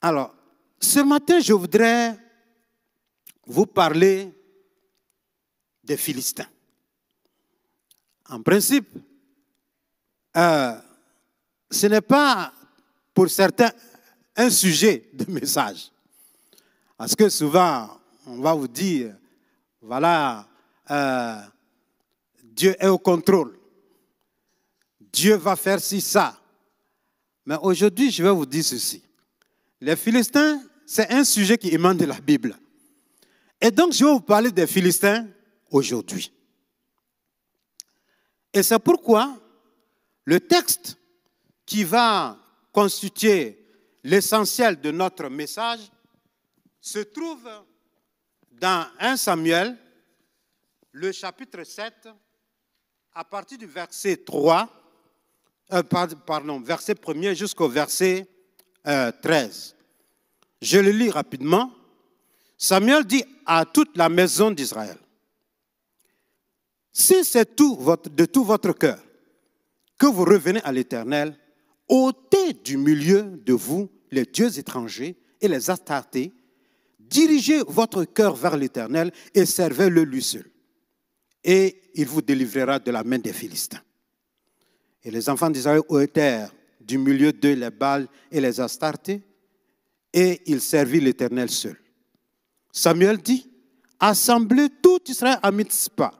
Alors, ce matin, je voudrais vous parler des Philistins. En principe, euh, ce n'est pas pour certains un sujet de message. Parce que souvent, on va vous dire, voilà, euh, Dieu est au contrôle. Dieu va faire ci, ça. Mais aujourd'hui, je vais vous dire ceci. Les Philistins, c'est un sujet qui émane de la Bible. Et donc, je vais vous parler des Philistins aujourd'hui. Et c'est pourquoi le texte qui va constituer l'essentiel de notre message se trouve dans 1 Samuel, le chapitre 7, à partir du verset 3, euh, pardon, verset 1er jusqu'au verset 13. Euh, Je le lis rapidement. Samuel dit à toute la maison d'Israël, si c'est de tout votre cœur que vous revenez à l'Éternel, ôtez du milieu de vous les dieux étrangers et les astartés, dirigez votre cœur vers l'Éternel et servez-le lui seul. Et il vous délivrera de la main des Philistins. Et les enfants d'Israël ôtèrent du milieu d'eux les Baals et les Astartés, et ils servirent l'Éternel seul. Samuel dit, Assemblez tout Israël à Mitzpah,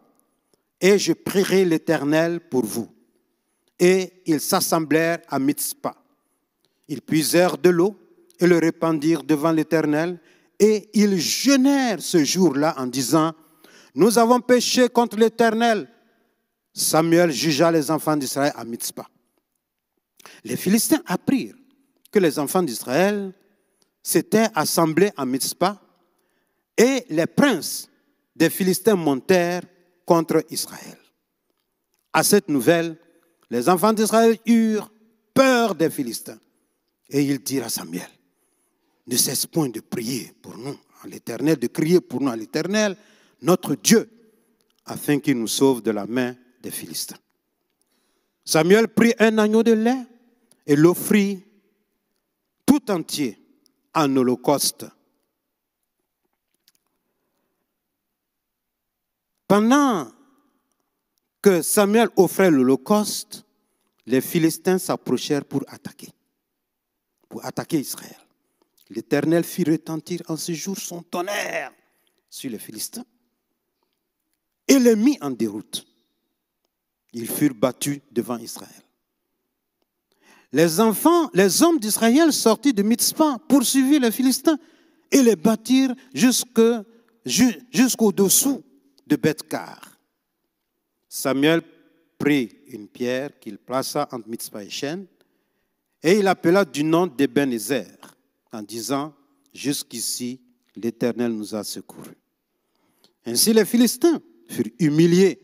et je prierai l'Éternel pour vous. Et ils s'assemblèrent à Mitzpah. Ils puisèrent de l'eau et le répandirent devant l'Éternel, et ils jeûnèrent ce jour-là en disant, Nous avons péché contre l'Éternel. Samuel jugea les enfants d'Israël à Mitzpah. Les Philistins apprirent que les enfants d'Israël s'étaient assemblés à Mitzpah et les princes des Philistins montèrent contre Israël. À cette nouvelle, les enfants d'Israël eurent peur des Philistins. Et ils dirent à Samuel, ne cesse point de prier pour nous à l'Éternel, de crier pour nous à l'Éternel, notre Dieu, afin qu'il nous sauve de la main des Philistins. Samuel prit un agneau de lait et l'offrit tout entier en holocauste. Pendant que Samuel offrait l'holocauste, les Philistins s'approchèrent pour attaquer, pour attaquer Israël. L'Éternel fit retentir en ce jour son tonnerre sur les Philistins et les mit en déroute. Ils furent battus devant Israël. Les enfants, les hommes d'Israël sortis de Mitzpah poursuivirent les Philistins et les battirent jusqu'au-dessous de Bethkar. Samuel prit une pierre qu'il plaça entre Mitzpah et Shen et il appela du nom d'Ebenezer en disant Jusqu'ici, l'Éternel nous a secourus. Ainsi les Philistins furent humiliés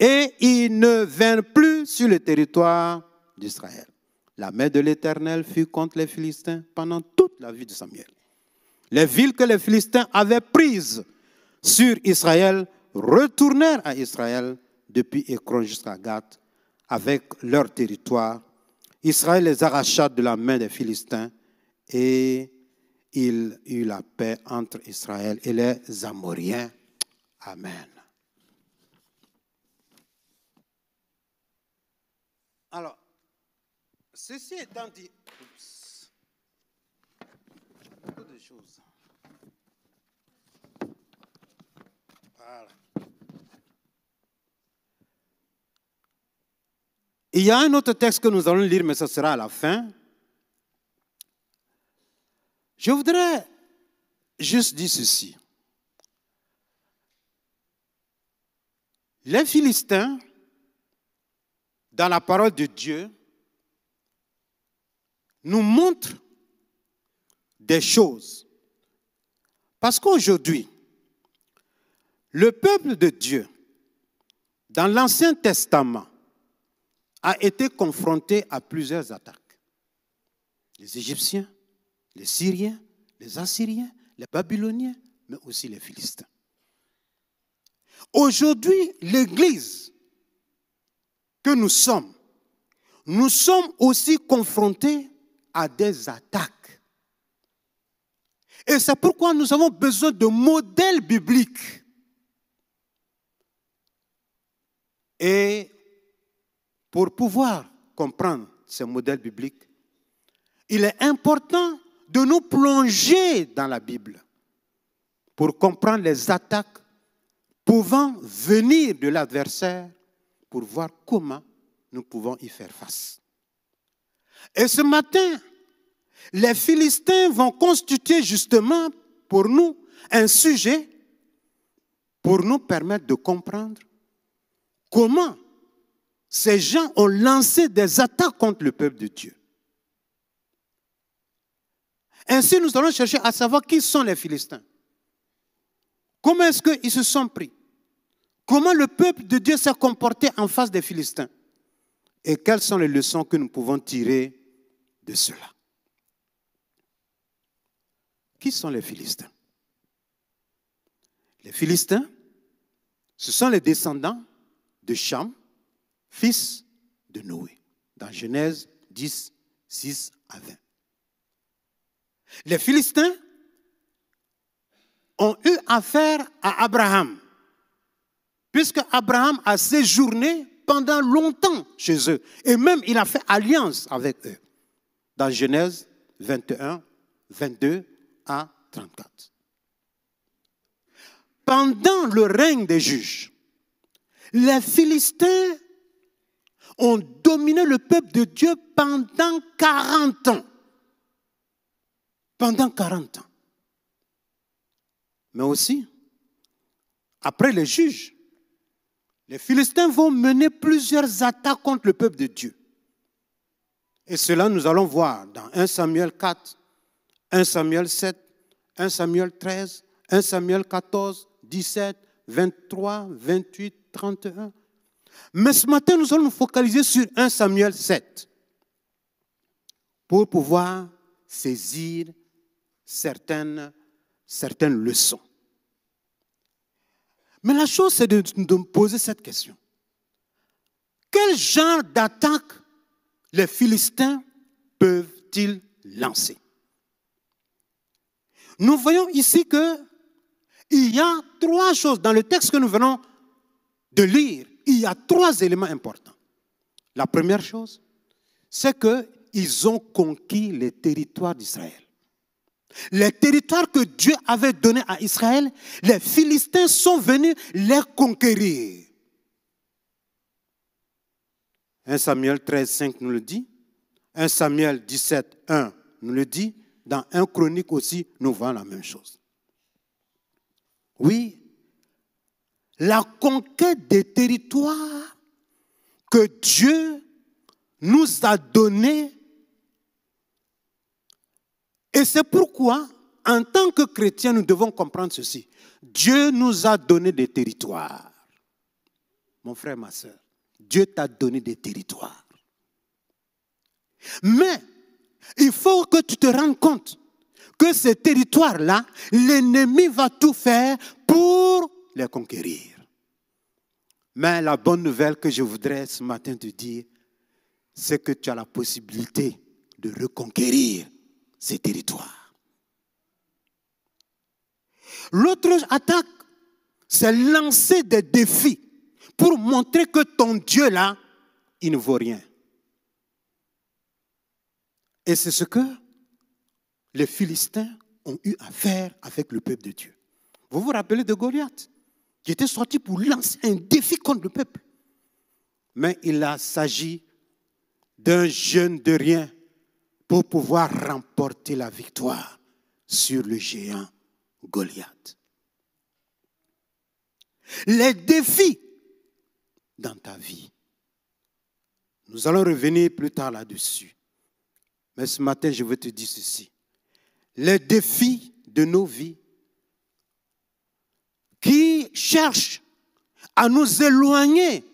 et ils ne vinrent plus sur le territoire d'Israël. La main de l'Éternel fut contre les Philistins pendant toute la vie de Samuel. Les villes que les Philistins avaient prises sur Israël retournèrent à Israël depuis Écron jusqu'à Gath avec leur territoire. Israël les arracha de la main des Philistins et il eut la paix entre Israël et les Amoriens. Amen. Alors, ceci étant dit. Il y a un autre texte que nous allons lire, mais ce sera à la fin. Je voudrais juste dire ceci. Les Philistins dans la parole de Dieu nous montre des choses. Parce qu'aujourd'hui, le peuple de Dieu, dans l'Ancien Testament, a été confronté à plusieurs attaques. Les Égyptiens, les Syriens, les Assyriens, les Babyloniens, mais aussi les Philistins. Aujourd'hui, l'Église que nous sommes, nous sommes aussi confrontés à des attaques. Et c'est pourquoi nous avons besoin de modèles bibliques. Et pour pouvoir comprendre ces modèles bibliques, il est important de nous plonger dans la Bible pour comprendre les attaques pouvant venir de l'adversaire pour voir comment nous pouvons y faire face. Et ce matin, les Philistins vont constituer justement pour nous un sujet pour nous permettre de comprendre comment ces gens ont lancé des attaques contre le peuple de Dieu. Ainsi, nous allons chercher à savoir qui sont les Philistins. Comment est-ce qu'ils se sont pris? Comment le peuple de Dieu s'est comporté en face des Philistins? Et quelles sont les leçons que nous pouvons tirer de cela. Qui sont les Philistins? Les Philistins, ce sont les descendants de Cham, fils de Noé, dans Genèse 10, 6 à 20. Les Philistins ont eu affaire à Abraham, puisque Abraham a séjourné pendant longtemps chez eux, et même il a fait alliance avec eux, dans Genèse 21, 22 à 34. Pendant le règne des juges, les Philistins ont dominé le peuple de Dieu pendant 40 ans. Pendant 40 ans. Mais aussi, après les juges, les Philistins vont mener plusieurs attaques contre le peuple de Dieu. Et cela, nous allons voir dans 1 Samuel 4, 1 Samuel 7, 1 Samuel 13, 1 Samuel 14, 17, 23, 28, 31. Mais ce matin, nous allons nous focaliser sur 1 Samuel 7 pour pouvoir saisir certaines, certaines leçons. Mais la chose, c'est de, me poser cette question. Quel genre d'attaque les Philistins peuvent-ils lancer? Nous voyons ici que il y a trois choses dans le texte que nous venons de lire. Il y a trois éléments importants. La première chose, c'est qu'ils ont conquis les territoires d'Israël. Les territoires que Dieu avait donnés à Israël, les Philistins sont venus les conquérir. 1 Samuel 13, 5 nous le dit. 1 Samuel 17, 1 nous le dit. Dans 1 Chronique aussi, nous voyons la même chose. Oui, la conquête des territoires que Dieu nous a donnés et c'est pourquoi, en tant que chrétiens, nous devons comprendre ceci. Dieu nous a donné des territoires. Mon frère, ma soeur, Dieu t'a donné des territoires. Mais il faut que tu te rendes compte que ces territoires-là, l'ennemi va tout faire pour les conquérir. Mais la bonne nouvelle que je voudrais ce matin te dire, c'est que tu as la possibilité de reconquérir ces territoires. L'autre attaque, c'est lancer des défis pour montrer que ton Dieu là, il ne vaut rien. Et c'est ce que les Philistins ont eu à faire avec le peuple de Dieu. Vous vous rappelez de Goliath, qui était sorti pour lancer un défi contre le peuple. Mais il a s'agit d'un jeune de rien pour pouvoir remporter la victoire sur le géant Goliath. Les défis dans ta vie. Nous allons revenir plus tard là-dessus. Mais ce matin, je veux te dire ceci. Les défis de nos vies qui cherchent à nous éloigner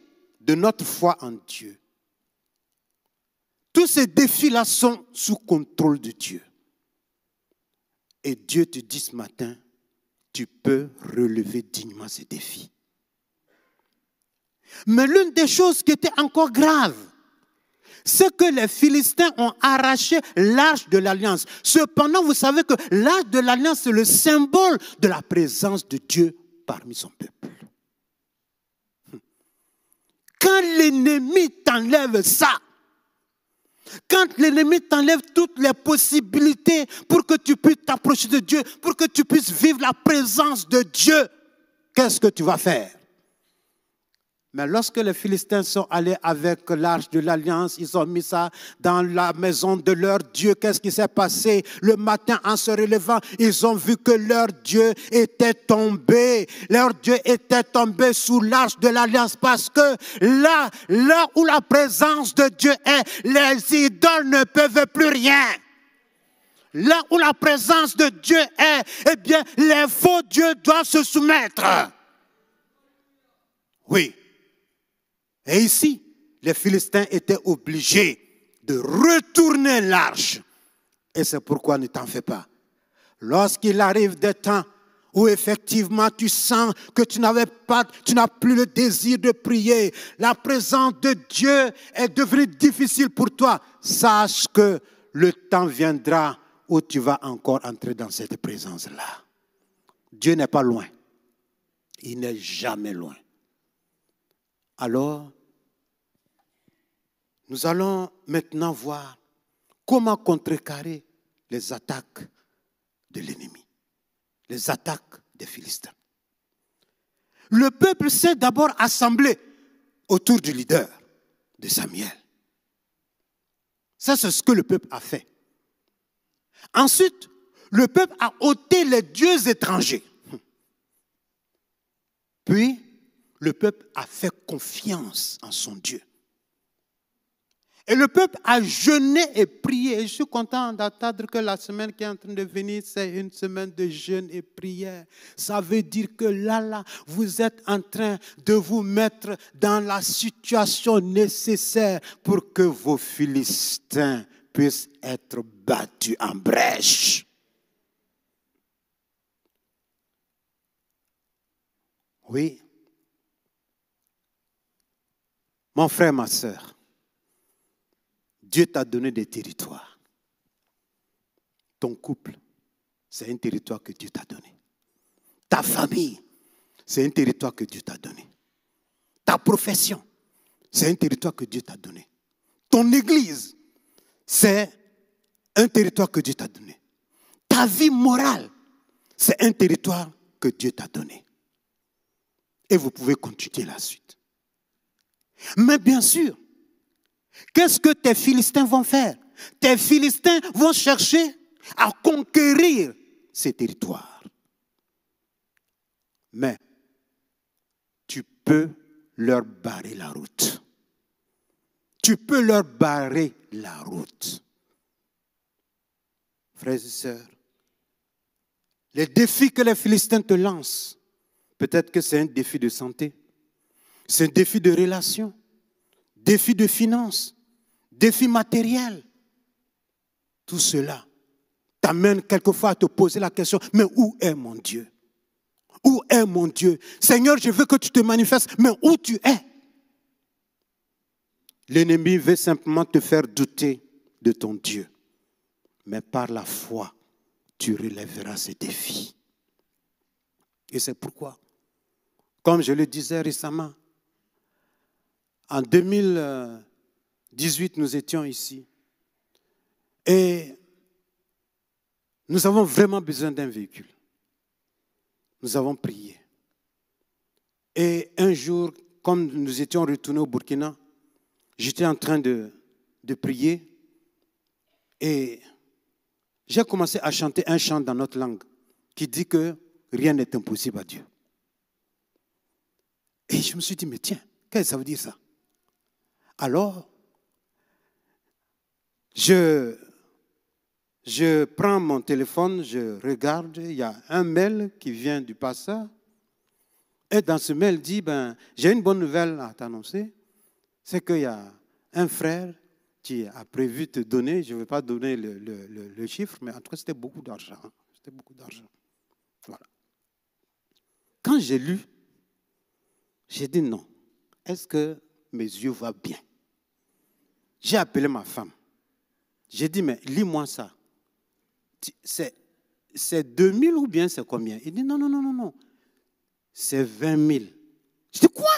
de notre foi en Dieu tous ces défis-là sont sous contrôle de Dieu. Et Dieu te dit ce matin, tu peux relever dignement ces défis. Mais l'une des choses qui était encore grave, c'est que les Philistins ont arraché l'arche de l'alliance. Cependant, vous savez que l'arche de l'alliance, c'est le symbole de la présence de Dieu parmi son peuple. Quand l'ennemi t'enlève ça, quand l'ennemi t'enlève toutes les possibilités pour que tu puisses t'approcher de Dieu, pour que tu puisses vivre la présence de Dieu, qu'est-ce que tu vas faire? Mais lorsque les Philistins sont allés avec l'arche de l'alliance, ils ont mis ça dans la maison de leur Dieu. Qu'est-ce qui s'est passé? Le matin, en se relevant, ils ont vu que leur Dieu était tombé. Leur Dieu était tombé sous l'arche de l'alliance parce que là, là où la présence de Dieu est, les idoles ne peuvent plus rien. Là où la présence de Dieu est, eh bien, les faux dieux doivent se soumettre. Oui. Ici, les Philistins étaient obligés de retourner l'arche. Et c'est pourquoi ne t'en fais pas. Lorsqu'il arrive des temps où effectivement tu sens que tu n'avais pas, tu n'as plus le désir de prier, la présence de Dieu est devenue difficile pour toi, sache que le temps viendra où tu vas encore entrer dans cette présence-là. Dieu n'est pas loin. Il n'est jamais loin. Alors, nous allons maintenant voir comment contrecarrer les attaques de l'ennemi, les attaques des Philistins. Le peuple s'est d'abord assemblé autour du leader de Samuel. Ça, c'est ce que le peuple a fait. Ensuite, le peuple a ôté les dieux étrangers. Puis, le peuple a fait confiance en son Dieu. Et le peuple a jeûné et prié. Et je suis content d'attendre que la semaine qui est en train de venir, c'est une semaine de jeûne et prière. Ça veut dire que là, là, vous êtes en train de vous mettre dans la situation nécessaire pour que vos Philistins puissent être battus en brèche. Oui. Mon frère, ma soeur, Dieu t'a donné des territoires. Ton couple, c'est un territoire que Dieu t'a donné. Ta famille, c'est un territoire que Dieu t'a donné. Ta profession, c'est un territoire que Dieu t'a donné. Ton église, c'est un territoire que Dieu t'a donné. Ta vie morale, c'est un territoire que Dieu t'a donné. Et vous pouvez continuer la suite. Mais bien sûr, Qu'est-ce que tes Philistins vont faire? Tes Philistins vont chercher à conquérir ces territoires. Mais tu peux leur barrer la route. Tu peux leur barrer la route. Frères et sœurs, les défis que les Philistins te lancent, peut-être que c'est un défi de santé, c'est un défi de relation, défis de finances, défis matériels. Tout cela t'amène quelquefois à te poser la question, mais où est mon Dieu? Où est mon Dieu? Seigneur, je veux que tu te manifestes, mais où tu es? L'ennemi veut simplement te faire douter de ton Dieu. Mais par la foi, tu relèveras ces défis. Et c'est pourquoi, comme je le disais récemment, en 2018, nous étions ici. Et nous avons vraiment besoin d'un véhicule. Nous avons prié. Et un jour, comme nous étions retournés au Burkina, j'étais en train de, de prier et j'ai commencé à chanter un chant dans notre langue qui dit que rien n'est impossible à Dieu. Et je me suis dit, mais tiens, qu'est-ce que ça veut dire ça? Alors, je, prends mon téléphone, je regarde, il y a un mail qui vient du pasteur. Et dans ce mail, dit, ben, j'ai une bonne nouvelle à t'annoncer. C'est qu'il y a un frère qui a prévu te donner, je ne vais pas donner le, le, chiffre, mais en tout cas, c'était beaucoup d'argent. C'était beaucoup d'argent. Voilà. Quand j'ai lu, j'ai dit non. Est-ce que mes yeux voient bien? J'ai appelé ma femme. J'ai dit, mais lis-moi ça. C'est, c'est 2000 ou bien c'est combien? Il dit, non, non, non, non, non. C'est 20 000. Je dis, quoi?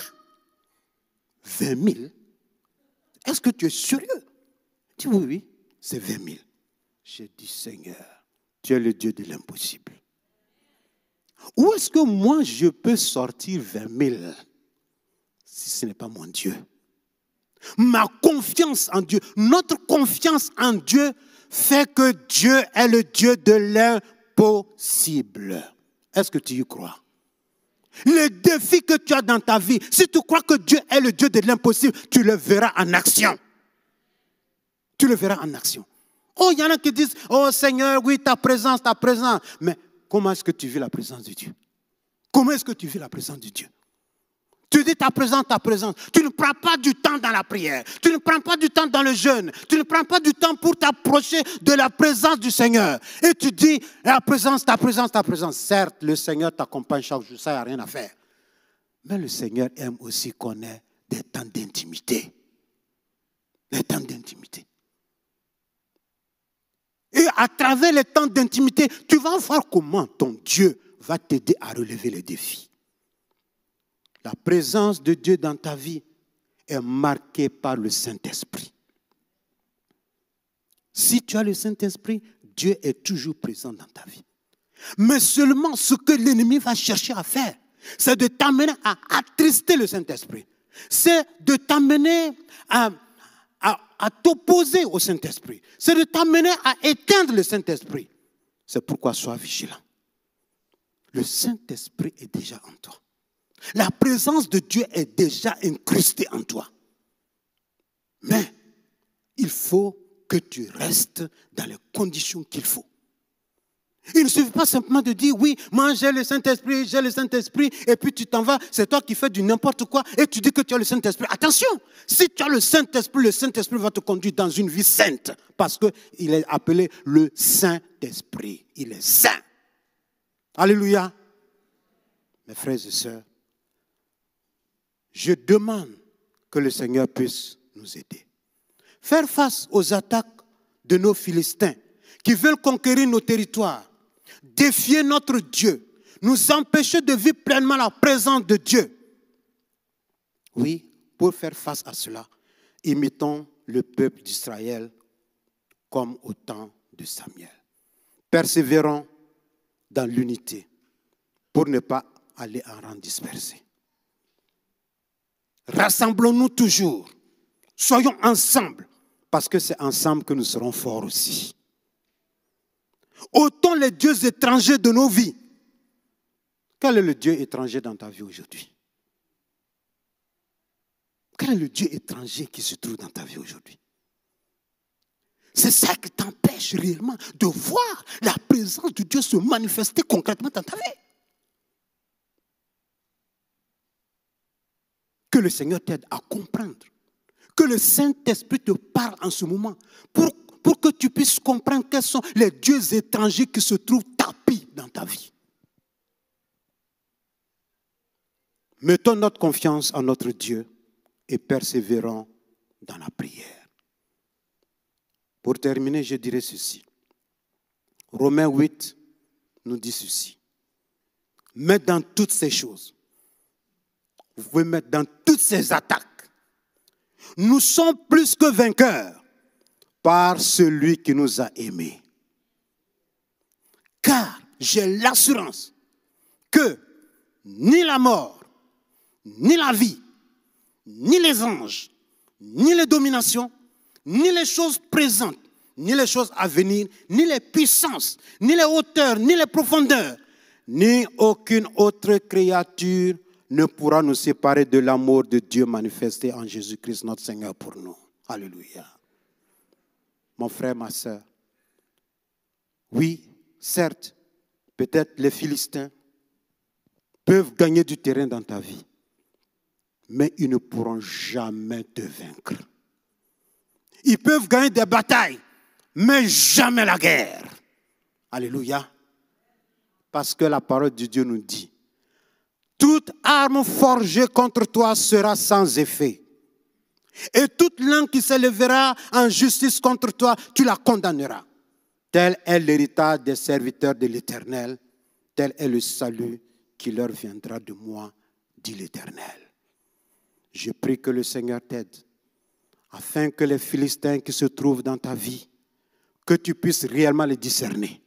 20 000 Est-ce que tu es sérieux? Il dit, oui, oui, c'est 20 000. J'ai dit, Seigneur, tu es le Dieu de l'impossible. Où est-ce que moi je peux sortir 20 000 si ce n'est pas mon Dieu? Ma confiance en Dieu, notre confiance en Dieu fait que Dieu est le Dieu de l'impossible. Est-ce que tu y crois? Les défis que tu as dans ta vie, si tu crois que Dieu est le Dieu de l'impossible, tu le verras en action. Tu le verras en action. Oh, il y en a qui disent, oh Seigneur, oui, ta présence, ta présence. Mais comment est-ce que tu vis la présence de Dieu? Comment est-ce que tu vis la présence de Dieu? Tu dis ta présence, ta présence. Tu ne prends pas du temps dans la prière. Tu ne prends pas du temps dans le jeûne. Tu ne prends pas du temps pour t'approcher de la présence du Seigneur. Et tu dis la présence, ta présence, ta présence. Certes, le Seigneur t'accompagne chaque jour, ça, il n'y a rien à faire. Mais le Seigneur aime aussi qu'on ait des temps d'intimité. Des temps d'intimité. Et à travers les temps d'intimité, tu vas voir comment ton Dieu va t'aider à relever les défis. La présence de Dieu dans ta vie est marquée par le Saint-Esprit. Si tu as le Saint-Esprit, Dieu est toujours présent dans ta vie. Mais seulement ce que l'ennemi va chercher à faire, c'est de t'amener à attrister le Saint-Esprit. C'est de t'amener à, t'opposer au Saint-Esprit. C'est de t'amener à éteindre le Saint-Esprit. C'est pourquoi sois vigilant. Le Saint-Esprit est déjà en toi. La présence de Dieu est déjà incrustée en toi. Mais il faut que tu restes dans les conditions qu'il faut. Il ne suffit pas simplement de dire, oui, moi j'ai le Saint-Esprit, j'ai le Saint-Esprit, et puis tu t'en vas, c'est toi qui fais du n'importe quoi, et tu dis que tu as le Saint-Esprit. Attention, si tu as le Saint-Esprit, le Saint-Esprit va te conduire dans une vie sainte, parce qu'il est appelé le Saint-Esprit. Il est saint. Alléluia. Mes frères et sœurs, je demande que le Seigneur puisse nous aider. Faire face aux attaques de nos Philistins qui veulent conquérir nos territoires défier notre Dieu, nous empêcher de vivre pleinement la présence de Dieu. Oui, pour faire face à cela, imitons le peuple d'Israël comme au temps de Samuel. Persévérons dans l'unité pour ne pas aller en rang dispersé. Rassemblons-nous toujours. Soyons ensemble, parce que c'est ensemble que nous serons forts aussi. Autant les dieux étrangers de nos vies. Quel est le Dieu étranger dans ta vie aujourd'hui? Quel est le Dieu étranger qui se trouve dans ta vie aujourd'hui? C'est ça qui t'empêche réellement de voir la présence de Dieu se manifester concrètement dans ta vie. Que le Seigneur t'aide à comprendre. Que le Saint-Esprit te parle en ce moment pour que tu puisses comprendre quels sont les dieux étrangers qui se trouvent tapis dans ta vie. Mettons notre confiance en notre Dieu et persévérons dans la prière. Pour terminer, je dirais ceci. Romains 8 nous dit ceci. Mais dans toutes ces choses, vous pouvez mettre dans toutes ces attaques, nous sommes plus que vainqueurs par celui qui nous a aimés. Car j'ai l'assurance que ni la mort, ni la vie, ni les anges, ni les dominations, ni les choses présentes, ni les choses à venir, ni les puissances, ni les hauteurs, ni les profondeurs, ni aucune autre créature ne pourra nous séparer de l'amour de Dieu manifesté en Jésus-Christ notre Seigneur pour nous. Alléluia mon frère, ma soeur. Oui, certes, peut-être les Philistins peuvent gagner du terrain dans ta vie, mais ils ne pourront jamais te vaincre. Ils peuvent gagner des batailles, mais jamais la guerre. Alléluia. Parce que la parole de Dieu nous dit, toute arme forgée contre toi sera sans effet. Et toute langue qui s'élèvera en justice contre toi, tu la condamneras. Tel est l'héritage des serviteurs de l'Éternel. Tel est le salut qui leur viendra de moi, dit l'Éternel. Je prie que le Seigneur t'aide, afin que les Philistins qui se trouvent dans ta vie, que tu puisses réellement les discerner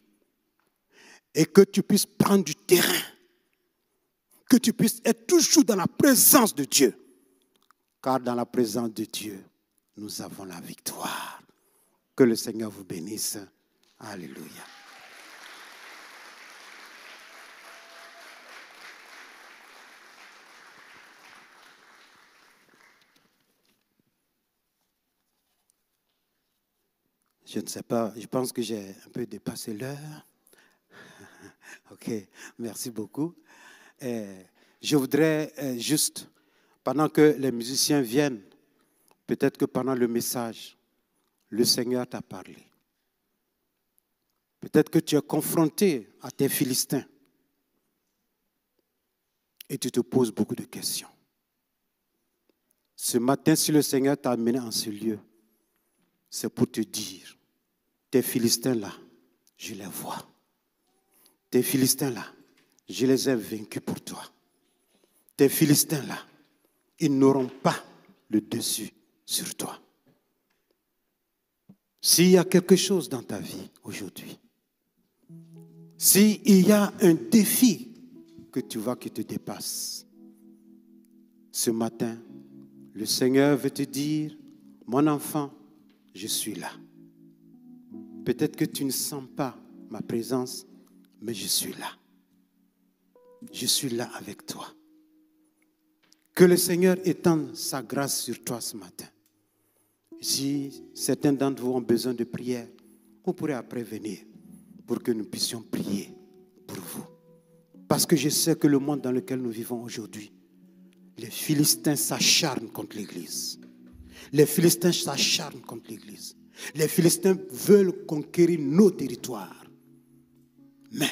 et que tu puisses prendre du terrain, que tu puisses être toujours dans la présence de Dieu. Car dans la présence de Dieu, nous avons la victoire. Que le Seigneur vous bénisse. Alléluia. Je ne sais pas, je pense que j'ai un peu dépassé l'heure. ok, merci beaucoup. Je voudrais euh, juste, pendant que les musiciens viennent, peut-être que pendant le message, le Seigneur t'a parlé. Peut-être que tu es confronté à tes Philistins et tu te poses beaucoup de questions. Ce matin, si le Seigneur t'a amené en ce lieu, c'est pour te dire, tes Philistins-là, je les vois. Tes Philistins-là, je les ai vaincus pour toi. Tes Philistins-là, ils n'auront pas le dessus sur toi. S'il y a quelque chose dans ta vie aujourd'hui, s'il y a un défi que tu vois qui te dépasse, ce matin, le Seigneur veut te dire, mon enfant, je suis là. Peut-être que tu ne sens pas ma présence, mais je suis là. Je suis là avec toi. Que le Seigneur étende sa grâce sur toi ce matin. Si certains d'entre vous ont besoin de prière, vous pourrez après venir pour que nous puissions prier pour vous. Parce que je sais que le monde dans lequel nous vivons aujourd'hui, les Philistins s'acharnent contre l'Église. Les Philistins s'acharnent contre l'Église. Les Philistins veulent conquérir nos territoires. Mais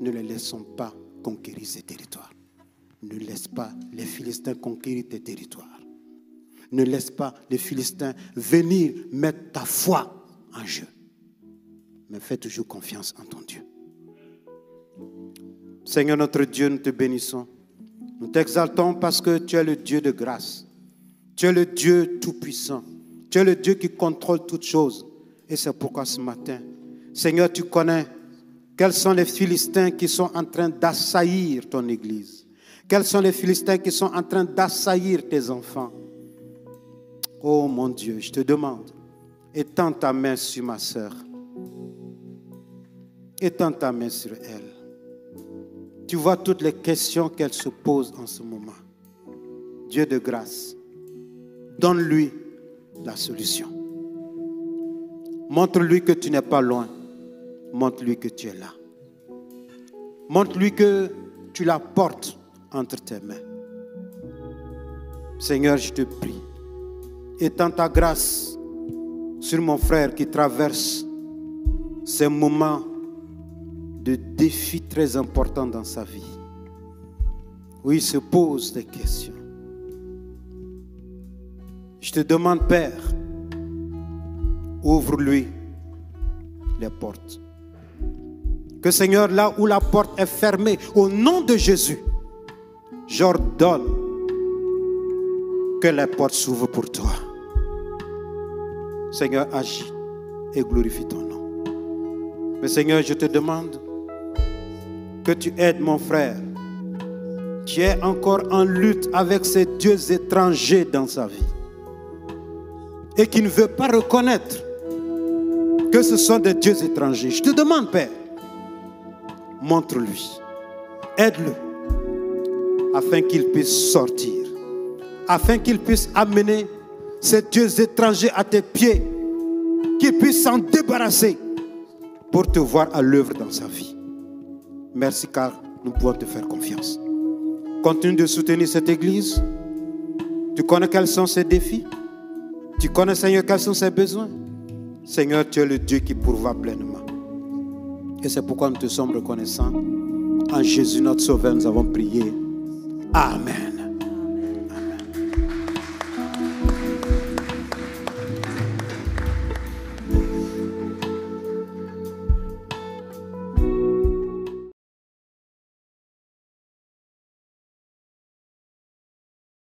ne les laissons pas conquérir ces territoires. Ne laisse pas les Philistins conquérir tes territoires. Ne laisse pas les Philistins venir mettre ta foi en jeu mais fais toujours confiance en ton Dieu. Seigneur notre Dieu, nous te bénissons. Nous t'exaltons parce que tu es le Dieu de grâce. Tu es le Dieu tout-puissant. Tu es le Dieu qui contrôle toutes choses. Et c'est pourquoi ce matin, Seigneur, tu connais quels sont les Philistins qui sont en train d'assaillir ton Église? Quels sont les Philistins qui sont en train d'assaillir tes enfants? Oh mon Dieu, je te demande, étends ta main sur ma sœur. Étends ta main sur elle. Tu vois toutes les questions qu'elle se pose en ce moment. Dieu de grâce, donne-lui la solution. Montre-lui que tu n'es pas loin. Montre-lui que tu es là. Montre-lui que tu la portes entre tes mains. Seigneur, je te prie, étends ta grâce sur mon frère qui traverse ces moments de défis très importants dans sa vie, où il se pose des questions. Je te demande, Père, ouvre-lui les portes. Seigneur, là où la porte est fermée, au nom de Jésus, j'ordonne que les portes s'ouvrent pour toi. Seigneur, agis et glorifie ton nom. Mais Seigneur, je te demande que tu aides mon frère qui est encore en lutte avec ces dieux étrangers dans sa vie et qui ne veut pas reconnaître que ce sont des dieux étrangers. Je te demande, Père, montre-lui, aide-le afin qu'il puisse sortir, afin qu'il puisse amener ces dieux étrangers à tes pieds, qu'il puisse s'en débarrasser pour te voir à l'œuvre dans sa vie. Merci car nous pouvons te faire confiance. Continue de soutenir cette église. Tu connais quels sont ses défis? Tu connais, Seigneur, quels sont ses besoins? Seigneur, tu es le Dieu qui pourvoit pleinement. Et c'est pourquoi nous te sommes reconnaissants. En Jésus notre Sauveur, nous avons prié. Amen.